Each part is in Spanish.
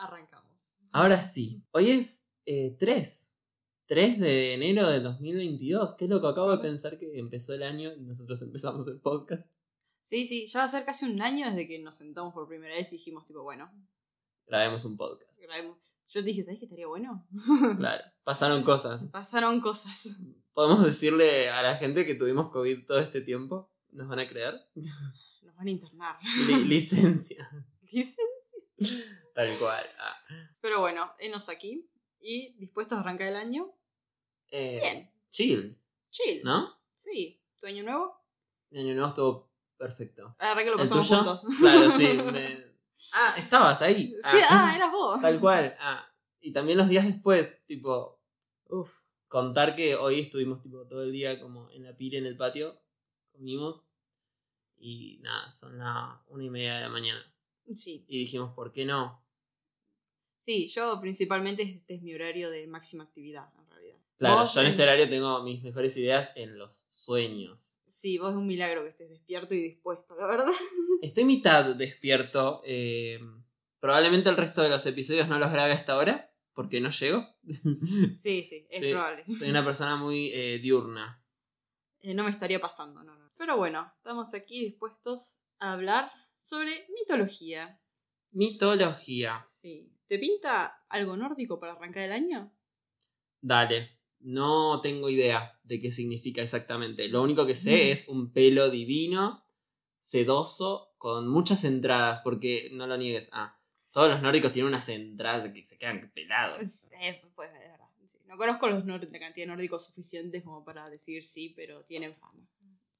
Arrancamos. Ahora sí, hoy es eh, 3. 3 de enero de 2022. Qué loco, acabo de pensar que empezó el año y nosotros empezamos el podcast. Sí, sí, ya va a ser casi un año desde que nos sentamos por primera vez y dijimos, tipo, bueno, Grabemos un podcast. grabemos. Yo dije, ¿sabes qué estaría bueno? Claro, pasaron cosas. Pasaron cosas. ¿Podemos decirle a la gente que tuvimos COVID todo este tiempo? ¿Nos van a creer? Nos van a internar. Li- licencia. Dicen. Tal cual. Ah. Pero bueno, enos aquí y dispuestos a arrancar el año. Eh, Bien, chill, chill. ¿no? Sí, ¿tu año nuevo? Mi año nuevo estuvo perfecto. Ahora que lo ¿El pasamos juntos. Claro, sí. me- Ah, estabas ahí. Sí, ah, eras vos. Tal cual. Ah, y también los días después, tipo, uff, contar que hoy estuvimos tipo todo el día como en la pila en el patio, comimos y nada, son las una y media de la mañana. Sí, Y dijimos, ¿por qué no? sí, yo principalmente este es mi horario de máxima actividad, en realidad. Claro, yo en este horario tengo mis mejores ideas en los sueños. Sí, vos es un milagro que estés despierto y dispuesto, la verdad. Estoy mitad despierto. eh, probablemente el resto de los episodios no los grabe hasta ahora, porque no llego. Sí, sí, es probable. Soy una persona muy eh, diurna. Eh, no me estaría pasando, no, no. Pero bueno, estamos aquí dispuestos a hablar sobre mitología. Mitología. Sí. ¿Te pinta algo nórdico para arrancar el año? Dale. No tengo idea de qué significa exactamente. Lo único que sé Mm. es un pelo divino, sedoso, con muchas entradas, porque no lo niegues. Ah, todos los nórdicos tienen unas entradas que se quedan pelados. Eh, pues, de verdad. sí. No conozco los la cantidad de nórdicos suficientes como para decir sí, pero tienen fama.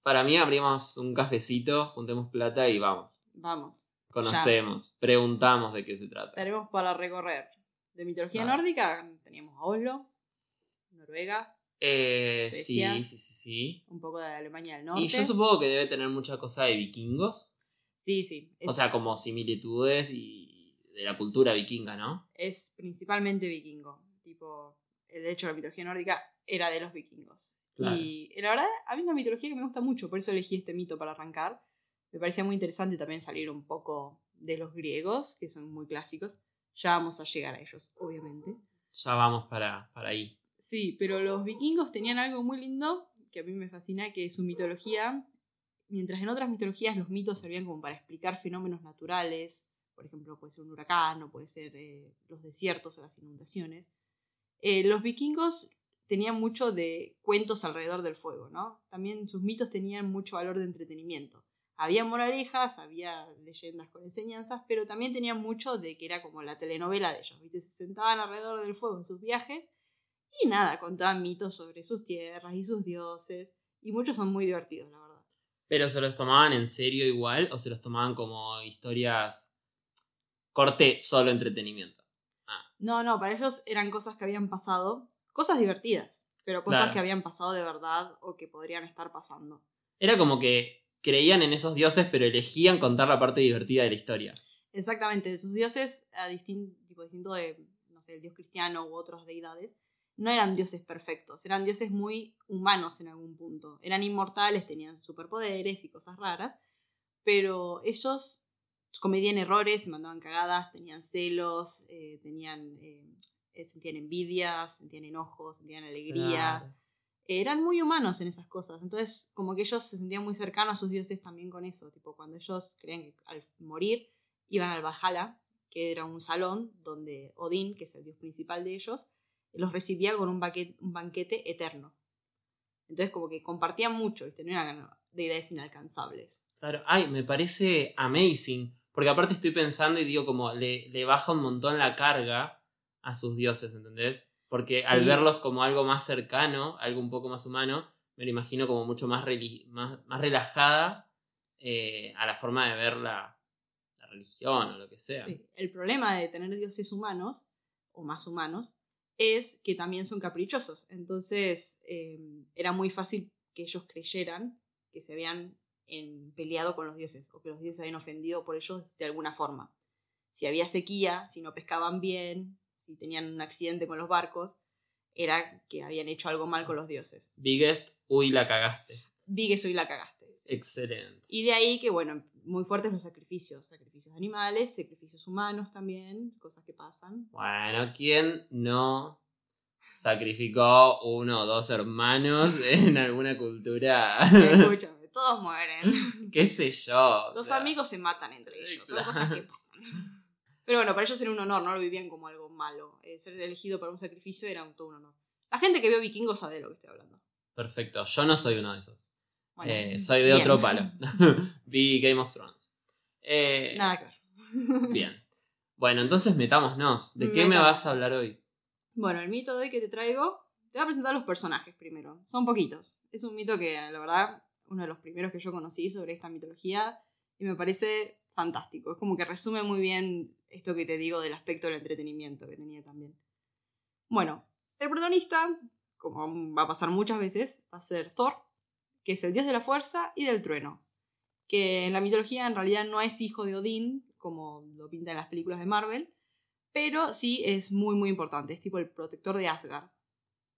Para mí abrimos un cafecito, juntemos plata y vamos. Vamos. Conocemos, preguntamos de qué se trata. Tenemos para recorrer. De mitología Vale. nórdica teníamos a Oslo, Noruega, Eh, Suecia. sí, sí, sí, sí. un poco de Alemania del Norte. Y yo supongo que debe tener mucha cosa de vikingos. Sí, sí. O sea, como similitudes y de la cultura vikinga, ¿no? es principalmente vikingo. Tipo, de hecho la mitología nórdica era de los vikingos. Claro. Y la verdad, a mí es una mitología que me gusta mucho, por eso elegí este mito para arrancar. Me parecía muy interesante también salir un poco de los griegos, que son muy clásicos. Ya vamos a llegar a ellos, obviamente. Ya vamos para, para ahí. Sí, pero los vikingos tenían algo muy lindo que a mí me fascina, que es su mitología. Mientras en otras mitologías los mitos servían como para explicar fenómenos naturales, por ejemplo, puede ser un huracán o puede ser eh, los desiertos o las inundaciones, eh, los vikingos tenían mucho de cuentos alrededor del fuego, ¿no? También sus mitos tenían mucho valor de entretenimiento. Había moralejas, había leyendas con enseñanzas, pero también tenían mucho de que era como la telenovela de ellos, ¿viste? Se sentaban alrededor del fuego en sus viajes y nada, contaban mitos sobre sus tierras y sus dioses. Y muchos son muy divertidos, la verdad. ¿Pero se los tomaban en serio igual o se los tomaban como historias corte solo entretenimiento? No, no, para ellos eran cosas que habían pasado, cosas divertidas, pero cosas Claro. que habían pasado de verdad o que podrían estar pasando. Era como que creían en esos dioses pero elegían contar la parte divertida de la historia. Exactamente, sus dioses, a distin- tipo distinto de, no sé, el dios cristiano u otras deidades, no eran dioses perfectos, eran dioses muy humanos en algún punto. Eran inmortales, tenían superpoderes y cosas raras, pero ellos cometían errores, se mandaban cagadas, tenían celos, eh, tenían, eh, eh, sentían envidia, sentían enojos, sentían alegría. Claro. Eran muy humanos en esas cosas, entonces como que ellos se sentían muy cercanos a sus dioses también con eso, tipo cuando ellos creían que al morir iban al Valhalla, que era un salón donde Odín, que es el dios principal de ellos, los recibía con un, banquete eterno. Entonces como que compartían mucho, no eran deidades inalcanzables. Claro, ay, me parece amazing. Porque aparte estoy pensando y digo como le, le baja un montón la carga a sus dioses, ¿entendés? Porque al verlos como algo más cercano, algo un poco más humano, me lo imagino como mucho más, más, más relajada eh, a la forma de ver la, la religión o lo que sea. Sí. El problema de tener dioses humanos, o más humanos, es que también son caprichosos. Entonces eh, era muy fácil que ellos creyeran que se habían en- peleado con los dioses o que los dioses se habían ofendido por ellos de alguna forma. Si había sequía, si no pescaban bien, si tenían un accidente con los barcos, era que habían hecho algo mal con los dioses. Biggest, uy, la cagaste. Que soy la cagaste. Excelente. Y de ahí que, bueno, muy fuertes los sacrificios. Sacrificios de animales, sacrificios humanos también, cosas que pasan. Bueno, ¿quién no sacrificó uno o dos hermanos en alguna cultura? Escúchame, todos mueren. ¿Qué sé yo? Los sea, amigos se matan entre ellos, son claro. cosas que pasan. Pero bueno, para ellos era un honor, no lo vivían como algo malo. Eh, ser elegido para un sacrificio era un, todo un honor. La gente que vio vikingos sabe de lo que estoy hablando. Perfecto, yo no soy uno de esos. Bueno, Eh, soy de bien. otro palo. Vi Game of Thrones. Eh, Nada que ver. Bien. Bueno, entonces metámonos. ¿De qué me vas a hablar hoy? Bueno, el mito de hoy que te traigo, te voy a presentar los personajes primero. Son poquitos. Es un mito que, la verdad, uno de los primeros que yo conocí sobre esta mitología y me parece fantástico. Es como que resume muy bien esto que te digo del aspecto del entretenimiento que tenía también. Bueno, el protagonista, como va a pasar muchas veces, va a ser Thor, que es el dios de la fuerza y del trueno. Que en la mitología en realidad no es hijo de Odín, como lo pintan las películas de Marvel, pero sí es muy, muy importante. Es tipo el protector de Asgard.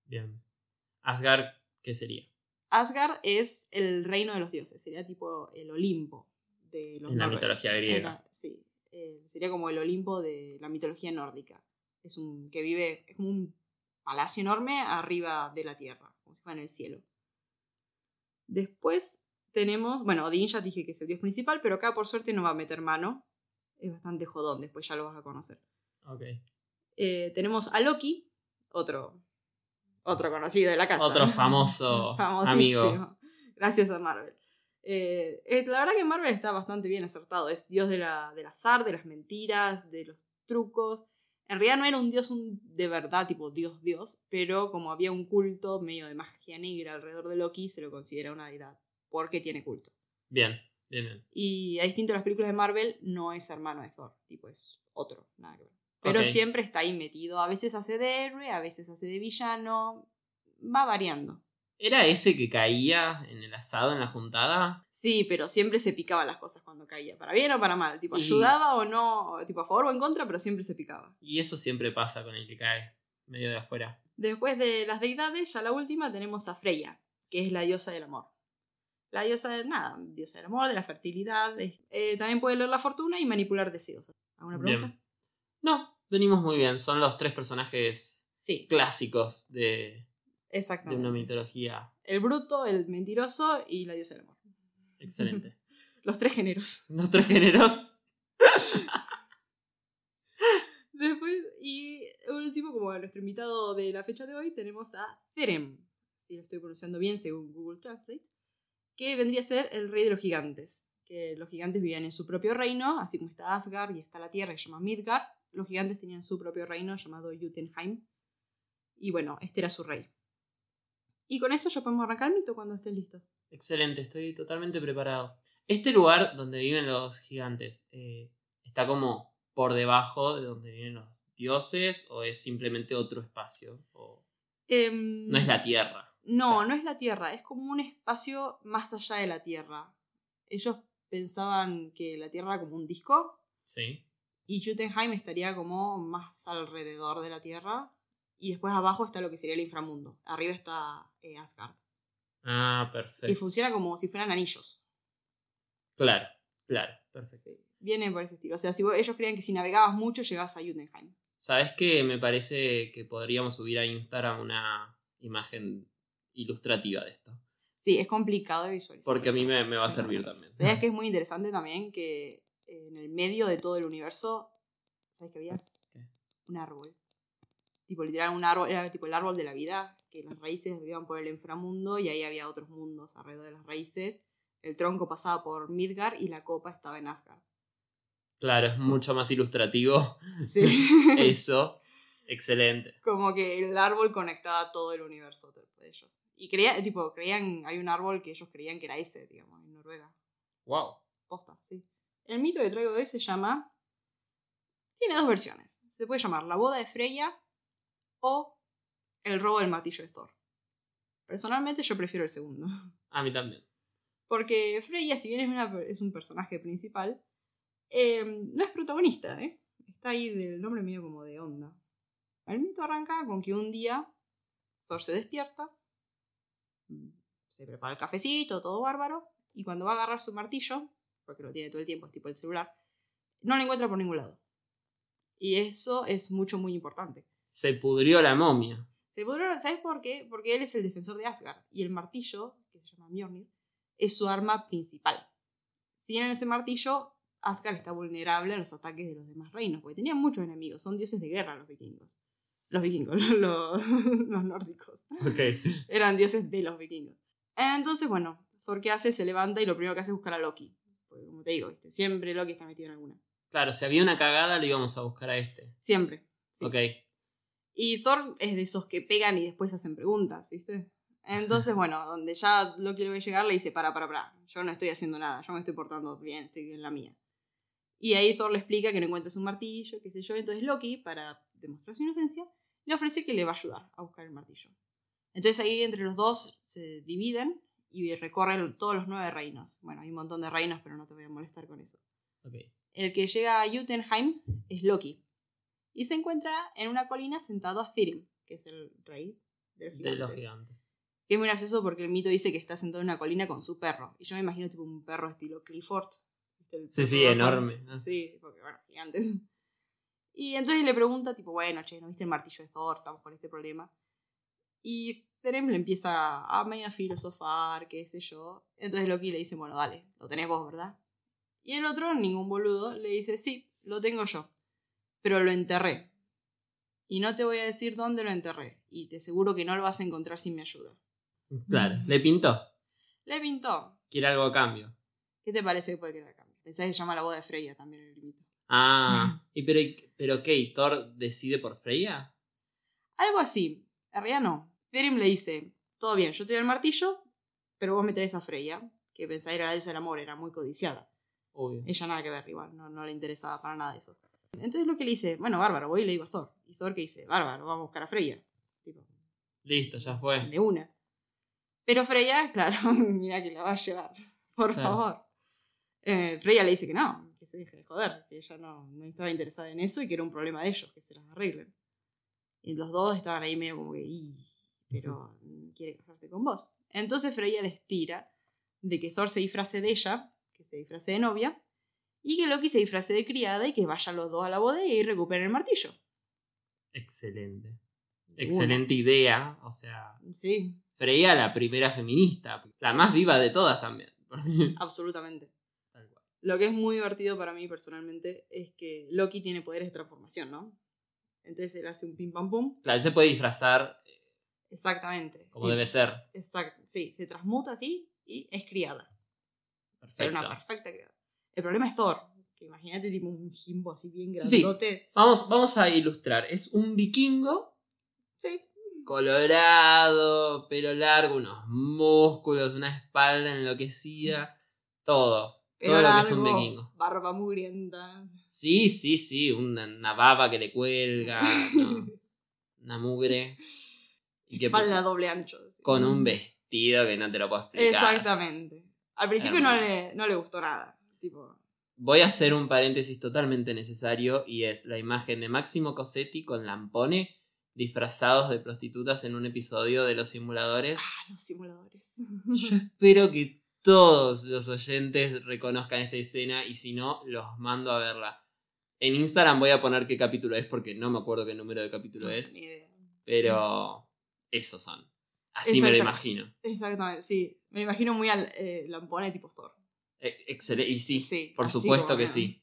Bien. Asgard, ¿qué sería? Asgard es el reino de los dioses, sería tipo el Olimpo de los En la mitología griega. Sí, eh, sería como el Olimpo de la mitología nórdica. Es un que vive, es como un palacio enorme arriba de la tierra, como si fuera en el cielo. Después tenemos, bueno, Odín ya dije que es el dios principal, pero acá por suerte no va a meter mano. Es bastante jodón, después ya lo vas a conocer. Ok. Eh, tenemos a Loki, otro, otro conocido de la casa. Otro famoso amigo. Gracias a Marvel. Eh, eh, la verdad que Marvel está bastante bien acertado. Es dios de la, del azar, de las mentiras, de los trucos. En realidad no era un dios un, de verdad, tipo dios dios, pero como había un culto medio de magia negra alrededor de Loki, se lo considera una deidad, porque tiene culto. Bien, bien, bien. Y a distinto de las películas de Marvel, no es hermano de Thor, tipo es otro, nada que ver. Pero siempre está ahí metido. A veces hace de héroe, a veces hace de villano. Va variando. ¿Era ese que caía en el asado en la juntada? Sí, pero siempre se picaban las cosas cuando caía. Para bien o para mal. Tipo, Y- ayudaba o no, tipo a favor o en contra, pero siempre se picaba. Y eso siempre pasa con el que cae medio de afuera. Después de las deidades, ya la última, tenemos a Freya, que es la diosa del amor. La diosa del nada, diosa del amor, de la fertilidad. es- eh, también puede leer la fortuna y manipular deseos. ¿Alguna pregunta? Bien. No, venimos muy bien. Son los tres personajes Sí, clásicos de, de exactamente. una mitología. El bruto, el mentiroso y la diosa del amor. Excelente. Los tres géneros. Los tres géneros. Después, y último, como nuestro invitado de la fecha de hoy, tenemos a Therem, si lo estoy pronunciando bien según Google Translate, que vendría a ser el rey de los gigantes. Que los gigantes vivían en su propio reino, así como está Asgard y está la tierra que se llama Midgard. Los gigantes tenían su propio reino llamado Jotunheim. Y bueno, este era su rey. Y con eso ya podemos arrancar el mito cuando estés listo. Excelente, estoy totalmente preparado. Este lugar donde viven los gigantes, eh, ¿está como por debajo de donde viven los dioses o es simplemente otro espacio? O Em, no es la tierra. No, O sea- no es la Tierra, es como un espacio más allá de la Tierra. Ellos pensaban que la Tierra era como un disco Sí. y Jotunheim estaría como más alrededor de la Tierra y después abajo está lo que sería el inframundo. Arriba está eh, Asgard. Ah, Y perfecto. funciona como si fueran anillos. Claro, claro, perfecto. Sí, Viene por ese estilo. O sea, si vos- ellos creían que si navegabas mucho llegabas a Jotunheim. ¿Sabes qué? Me parece que podríamos subir a Instagram una imagen ilustrativa de esto. Sí, es complicado de visualizar. Porque a mí me, me va a servir también. ¿Sabías que es muy interesante también que en el medio de todo el universo, ¿sabes qué había? ¿Qué? Un árbol. Tipo, literal, un árbol, era tipo el árbol de la vida, que las raíces iban por el inframundo y ahí había otros mundos alrededor de las raíces. El tronco pasaba por Midgard y la copa estaba en Asgard. Claro, es mucho más ilustrativo Sí. eso. Excelente. Como que el árbol conectaba todo el universo de ellos. Y creía, tipo, creían, hay un árbol que ellos creían que era ese, digamos, en Noruega. Wow. Posta, sí. El mito que traigo hoy se llama. Tiene dos versiones. Se puede llamar La boda de Freya o El robo del martillo de Thor. Personalmente yo prefiero el segundo. A mí también. Porque Freya, si bien es, una- es un personaje principal, eh, no es protagonista, ¿eh? Está ahí del nombre medio como de onda. El mito arranca con que un día Thor se despierta, mm, se prepara el cafecito, todo bárbaro, y cuando va a agarrar su martillo, porque lo tiene todo el tiempo, es tipo el celular, no lo encuentra por ningún lado. Y eso es mucho, muy importante. Se pudrió la momia. Se pudrió, ¿Sabes por qué? Porque él es el defensor de Asgard y el martillo, que se llama Mjolnir, es su arma principal. Si en ese martillo, Asgard está vulnerable a los ataques de los demás reinos, porque tenían muchos enemigos, son dioses de guerra los vikingos. Los vikingos, los, los nórdicos. Ok. Eran dioses de los vikingos. Entonces, bueno, Thor qué hace, se levanta y lo primero que hace es buscar a Loki. Porque como te digo, ¿viste? siempre Loki está metido en alguna. Claro, si había una cagada, le íbamos a buscar a este. Siempre. sí. Ok. Y Thor es de esos que pegan y después hacen preguntas, ¿viste? Entonces, bueno, donde ya Loki le va a llegar, le dice, para, para, para, yo no estoy haciendo nada, yo me estoy portando bien, estoy en la mía. Y ahí Thor le explica que no encuentra un martillo, qué sé yo, entonces Loki, para demostrar su inocencia, le ofrece que le va a ayudar a buscar el martillo. Entonces ahí entre los dos se dividen y recorren todos los nueve reinos. Bueno, hay un montón de reinos, pero no te voy a molestar con eso. El que llega a Jotunheim es Loki. Y se encuentra en una colina sentado a Thyrim, que es el rey de los De gigantes. los gigantes. Que es muy gracioso porque el mito dice que está sentado en una colina con su perro. Y yo me imagino tipo un perro estilo Clifford. Sí, sí, rojo. enorme. Sí, porque bueno, gigantes. Y entonces le pregunta, tipo, bueno, che, ¿no viste el martillo de Thor? Estamos con este problema. Y Therem le empieza a medio a filosofar, qué sé yo. Entonces Loki le dice, bueno, dale, lo tenés vos, ¿verdad? Y el otro, ningún boludo, le dice, sí, lo tengo yo. Pero lo enterré. Y no te voy a decir dónde lo enterré. Y te aseguro que no lo vas a encontrar sin mi ayuda. Claro, le pintó. Le pintó. Quiere algo a cambio. ¿Qué te parece que puede quedar a cambio? Pensás que se llama la boda de Freya también el mito. Ah, ¿y pero, pero qué? ¿Thor decide por Freya? Algo así. En realidad no. Ferim le dice, todo bien, yo te doy el martillo, pero vos me traes a Freya, que pensaba era la diosa del amor, era muy codiciada. Obvio. Ella nada que ver, igual, no, no le interesaba para nada eso. Entonces lo que le dice, bueno, bárbaro, voy y le digo a Thor. Y Thor que dice, bárbaro, vamos a buscar a Freya. Tipo, Listo, ya fue. de una. Pero Freya, claro, mira que la va a llevar, por Claro. favor. Eh, Freya le dice que no, que se deje de joder, que ella no, no estaba interesada en eso y que era un problema de ellos, que se las arreglen. Y los dos estaban ahí medio como que, "Ih, pero quiere casarse con vos. Entonces Freya les tira de que Thor se disfrace de ella, que se disfrace de novia, y que Loki se disfrace de criada y que vayan los dos a la bodega y recuperen el martillo. Excelente. Excelente idea. O sea. Sí, Freya la primera feminista. La más viva de todas también. absolutamente. Tal cual. Lo que es muy divertido para mí personalmente es que Loki tiene poderes de transformación, ¿no? Entonces él hace un pim pam pum. Claro, él se puede disfrazar Exactamente. como debe ser. Exacto. Sí, se transmuta así y es criada. Pero Perfecto. una perfecta criada. El problema es Thor. Que imagínate tipo un jimbo así bien Sí. grandote. Vamos, vamos a ilustrar. Es un vikingo Sí. colorado, pelo largo, unos músculos, una espalda enloquecida. Todo. Pero todo lo que es un vikingo. barba mugrienta. Sí, sí, sí. Una, una baba que le cuelga. ¿no? Una mugre. Y que Espalda doble ancho. con un vestido que no te lo puedo explicar. Exactamente. Al principio no le, no le gustó nada. Tipo, Voy a hacer un paréntesis totalmente necesario y es la imagen de Máximo Cosetti con Lampone disfrazados de prostitutas en un episodio de Los Simuladores. ah, los simuladores. Yo espero que todos los oyentes reconozcan esta escena y si no, los mando a verla. En Instagram voy a poner qué capítulo es porque no me acuerdo qué número de capítulo es, Ni idea. pero esos son. Así me lo imagino. Exactamente, sí. Me imagino muy al eh, Lampone tipo Thor. Excelente. Y sí, Sí, por supuesto que sí.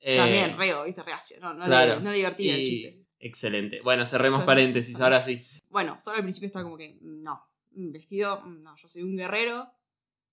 Eh, También, reo, viste, reacio. No, no, claro. le, no le el chiste. Excelente. Bueno, cerremos paréntesis, ahora sí. Bueno, solo al principio estaba como que, no, vestido, no, yo soy un guerrero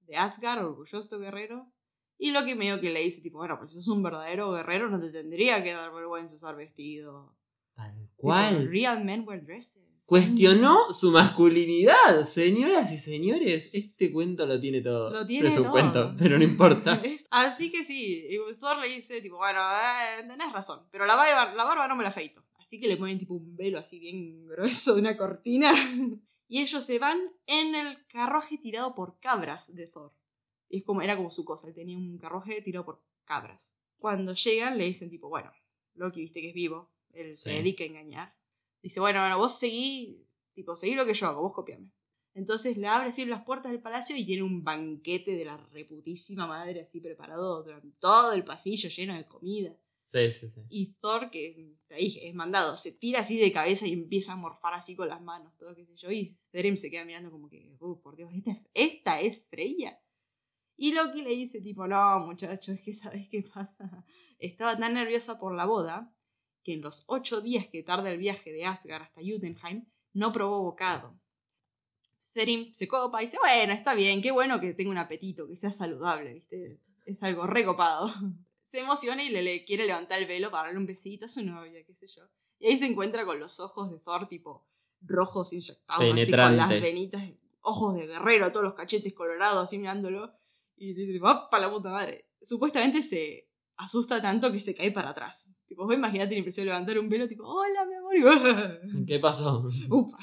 de Asgard, orgulloso guerrero. Y lo que medio que le dice, tipo, bueno, pues si sos un verdadero guerrero, no te tendría que dar vergüenza usar vestido. Tal cual. Real men wear dresses. Cuestionó su masculinidad, señoras y señores. Este cuento lo tiene todo. Lo tiene es un todo. cuento, pero no importa. Así que sí, Thor le dice, tipo, bueno, eh, tenés razón, pero la barba, la barba no me la afeito. Así que le ponen tipo un velo así bien grueso de una cortina. Y ellos se van en el carruaje tirado por cabras de Thor. Es como, era como su cosa, él tenía un carruaje tirado por cabras. Cuando llegan le dicen tipo, bueno, Loki viste que es vivo, él se dedica a engañar. Dice, bueno, bueno, vos seguí, tipo, seguí lo que yo hago, vos copiame. Entonces le abre así las puertas del palacio y tiene un banquete de la reputísima madre así preparado durante todo el pasillo lleno de comida. Sí, sí, sí. Y Thor, que ahí es mandado, se tira así de cabeza y empieza a morfar así con las manos, todo qué sé yo. Y Therem se queda mirando como que, uh, por Dios, ¿esta es, esta es Freya. Y Loki le dice tipo, no, muchachos, es que sabes qué pasa. Estaba tan nerviosa por la boda que en los ocho días que tarda el viaje de Asgard hasta Jotunheim no probó bocado. Therim se copa y dice, bueno, está bien, qué bueno que tenga un apetito, que sea saludable, ¿viste? Es algo recopado. Se emociona y le, quiere levantar el velo para darle un besito a su novia, qué sé yo. Y ahí se encuentra con los ojos de Thor, tipo, rojos inyectados, así con las venitas, ojos de guerrero, todos los cachetes colorados, así mirándolo. Y dice, ¡opa, la puta madre! Supuestamente se asusta tanto que se cae para atrás. Tipo, vos imaginate la impresión de levantar un velo, tipo, ¡hola, mi amor! ¿Qué pasó? Upa.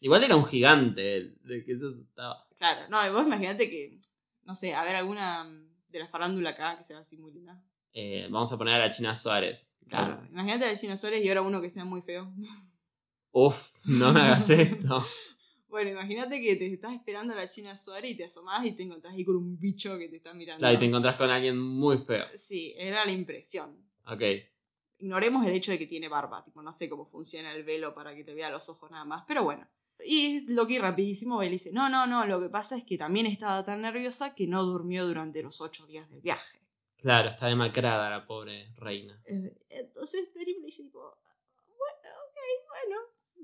Igual era un gigante el de que se asustaba. Claro, no, vos imaginate que, no sé, a ver alguna de la farándula acá que sea así muy linda. Eh, vamos a poner a la China Suárez. Claro, imagínate a la China Suárez y ahora uno que sea muy feo. Uf, no me hagas esto. Bueno, imagínate que te estás esperando a la China Suárez y te asomás y te encontrás ahí con un bicho que te está mirando. Claro, y te encontrás con alguien muy feo. Sí, era la impresión. Ok. Ignoremos el hecho de que tiene barba, tipo, no sé cómo funciona el velo para que te vea los ojos nada más, pero bueno. Y Loki rapidísimo le dice, no, no, no, lo que pasa es que también estaba tan nerviosa que no durmió durante los ocho días del viaje. Claro, está demacrada la pobre reina. Entonces Terrible le dice, bueno,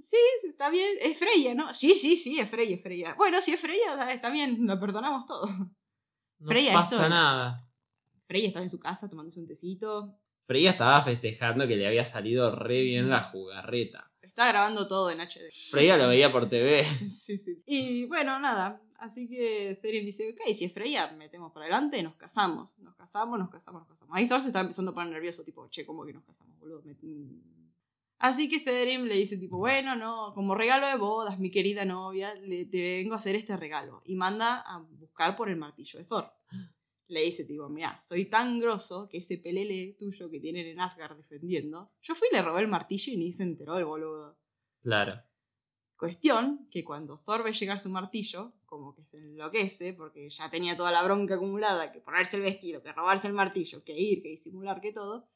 sí, está bien, es Freya, ¿no? Sí, sí, sí, es Freya, es Freya. Bueno, si es Freya, está bien, lo perdonamos todo. No pasa nada. Freya estaba en su casa tomándose un tecito. Freya estaba festejando que le había salido re bien la jugarreta. Está grabando todo en HD. Freya lo veía por TV. sí, sí. Y bueno, nada. Así que Therion dice, ok, si es Freya, metemos para adelante, nos casamos. Nos casamos, nos casamos, nos casamos. Ahí Thor se está empezando a poner nervioso, tipo, che, ¿cómo que nos casamos, boludo? Así que Therion le dice, tipo, bueno, no, como regalo de bodas, mi querida novia, le, te vengo a hacer este regalo. Y manda a buscar por el martillo de Thor le dice, tipo, mira, soy tan grosso que ese pelele tuyo que tienen en Asgard defendiendo, yo fui y le robé el martillo y ni se enteró el boludo. Claro. Cuestión que cuando Thor ve llegar su martillo, como que se enloquece, porque ya tenía toda la bronca acumulada, que ponerse el vestido, que robarse el martillo, que ir, que disimular, que todo,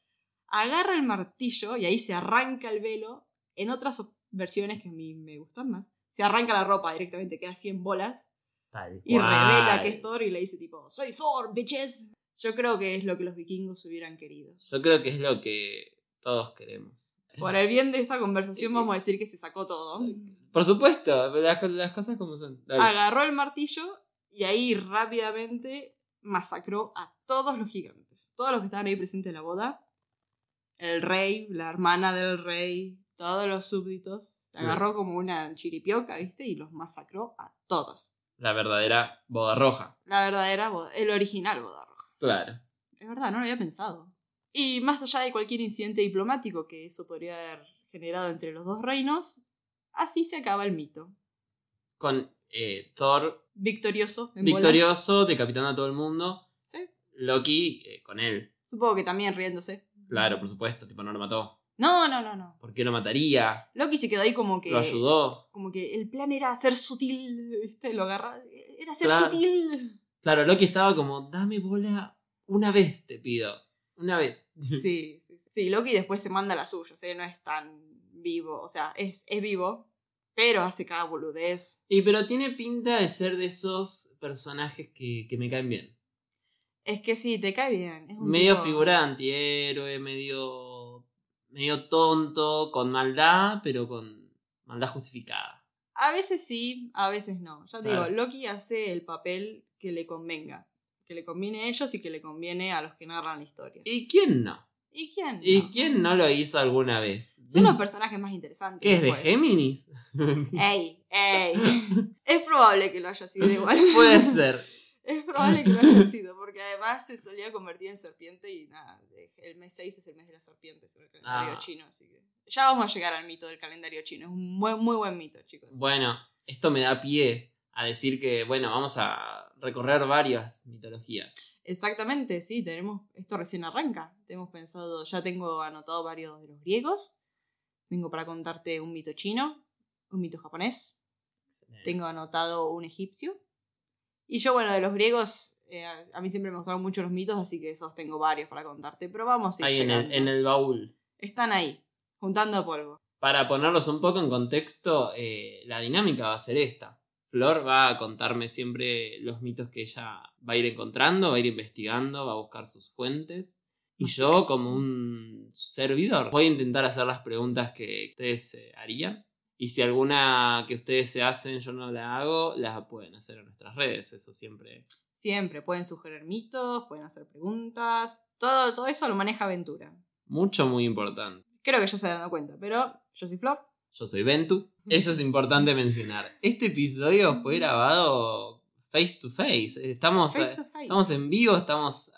agarra el martillo y ahí se arranca el velo. En otras versiones que a mí me gustan más, se arranca la ropa directamente, queda así en bolas y revela que es Thor y le dice tipo, soy Thor, bitches. Yo creo que es lo que los vikingos hubieran querido. Yo creo que es lo que todos queremos. Por el bien de esta conversación vamos a decir que se sacó todo. Por supuesto, las, las cosas como son. Agarró el martillo y ahí rápidamente masacró a todos los gigantes. Todos los que estaban ahí presentes en la boda. El rey, la hermana del rey, todos los súbditos. Agarró como una chiripioca, ¿viste? Y los masacró a todos. La verdadera boda roja. La verdadera boda, el original boda roja. Claro. Es verdad, no lo había pensado. Y más allá de cualquier incidente diplomático que eso podría haber generado entre los dos reinos, así se acaba el mito. Con eh, Thor victorioso, victorioso, decapitando a todo el mundo. Sí. Loki eh, con él. Supongo que también riéndose. Claro, por supuesto, tipo no lo mató. No, no, no, no. ¿Por qué lo mataría? Loki se quedó ahí como que. Lo ayudó. Como que el plan era ser sutil, ¿viste? Lo agarra. Era ser sutil. Claro, Loki estaba como, dame bola una vez, te pido. Una vez. Sí, sí, sí. Loki después se manda la suya, o no es tan vivo. O sea, es, es vivo, pero hace cada boludez. Y pero tiene pinta de ser de esos personajes que, que me caen bien. Es que sí, te cae bien. Es medio figura antihéroe, medio medio tonto, con maldad, pero con maldad justificada. A veces sí, a veces no. Ya te digo, Loki hace el papel que le convenga. Que le conviene a ellos y que le conviene a los que narran la historia. ¿Y quién no? ¿Y quién? ¿Y quién no lo hizo alguna vez? Son los personajes más interesantes. ¿Qué es de Géminis? ¡Ey! ¡Ey! es probable que lo haya sido igual. Puede ser. Es probable que lo haya sido, porque además se solía convertir en serpiente y nada, el mes 6 es el mes de la serpiente, es el calendario ah. chino, así que ya vamos a llegar al mito del calendario chino, es un muy, muy buen mito, chicos. Bueno, esto me da pie a decir que, bueno, vamos a recorrer varias mitologías. Exactamente, sí, tenemos, esto recién arranca, tenemos pensado, ya tengo anotado varios de los griegos, tengo para contarte un mito chino, un mito japonés, Tengo anotado un egipcio. Y yo, bueno, de los griegos, eh, a mí siempre me gustaron mucho los mitos, así que esos tengo varios para contarte. Pero vamos a ir Ahí en el, llegando. en el baúl. Están ahí, juntando polvo. Para ponerlos un poco en contexto, eh, la dinámica va a ser esta. Flor va a contarme siempre los mitos que ella va a ir encontrando, va a ir investigando, va a buscar sus fuentes. Y yo, como un servidor, voy a intentar hacer las preguntas que ustedes eh, harían. Y si alguna que ustedes se hacen yo no la hago, la pueden hacer en nuestras redes. Eso siempre. Siempre pueden sugerir mitos, pueden hacer preguntas. Todo, todo eso lo maneja Aventura. Mucho, muy importante. Creo que ya se han dado cuenta, pero yo soy Flor. Yo soy Ventu. Eso es importante mencionar. Este episodio fue grabado face to face. Estamos, Face to face. estamos en vivo, estamos eh,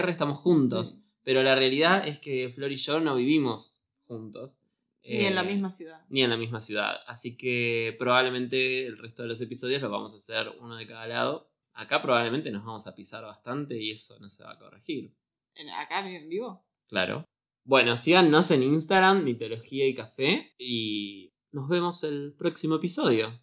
ATR, estamos juntos. Pero la realidad es que Flor y yo no vivimos juntos. Ni en la Eh, misma ciudad. Ni en la misma ciudad. Así que probablemente el resto de los episodios los vamos a hacer uno de cada lado. Acá probablemente nos vamos a pisar bastante y eso no se va a corregir. En- ¿Acá en vivo? Claro. Bueno, síganos en Instagram, Mitología y Café. Y nos vemos el próximo episodio.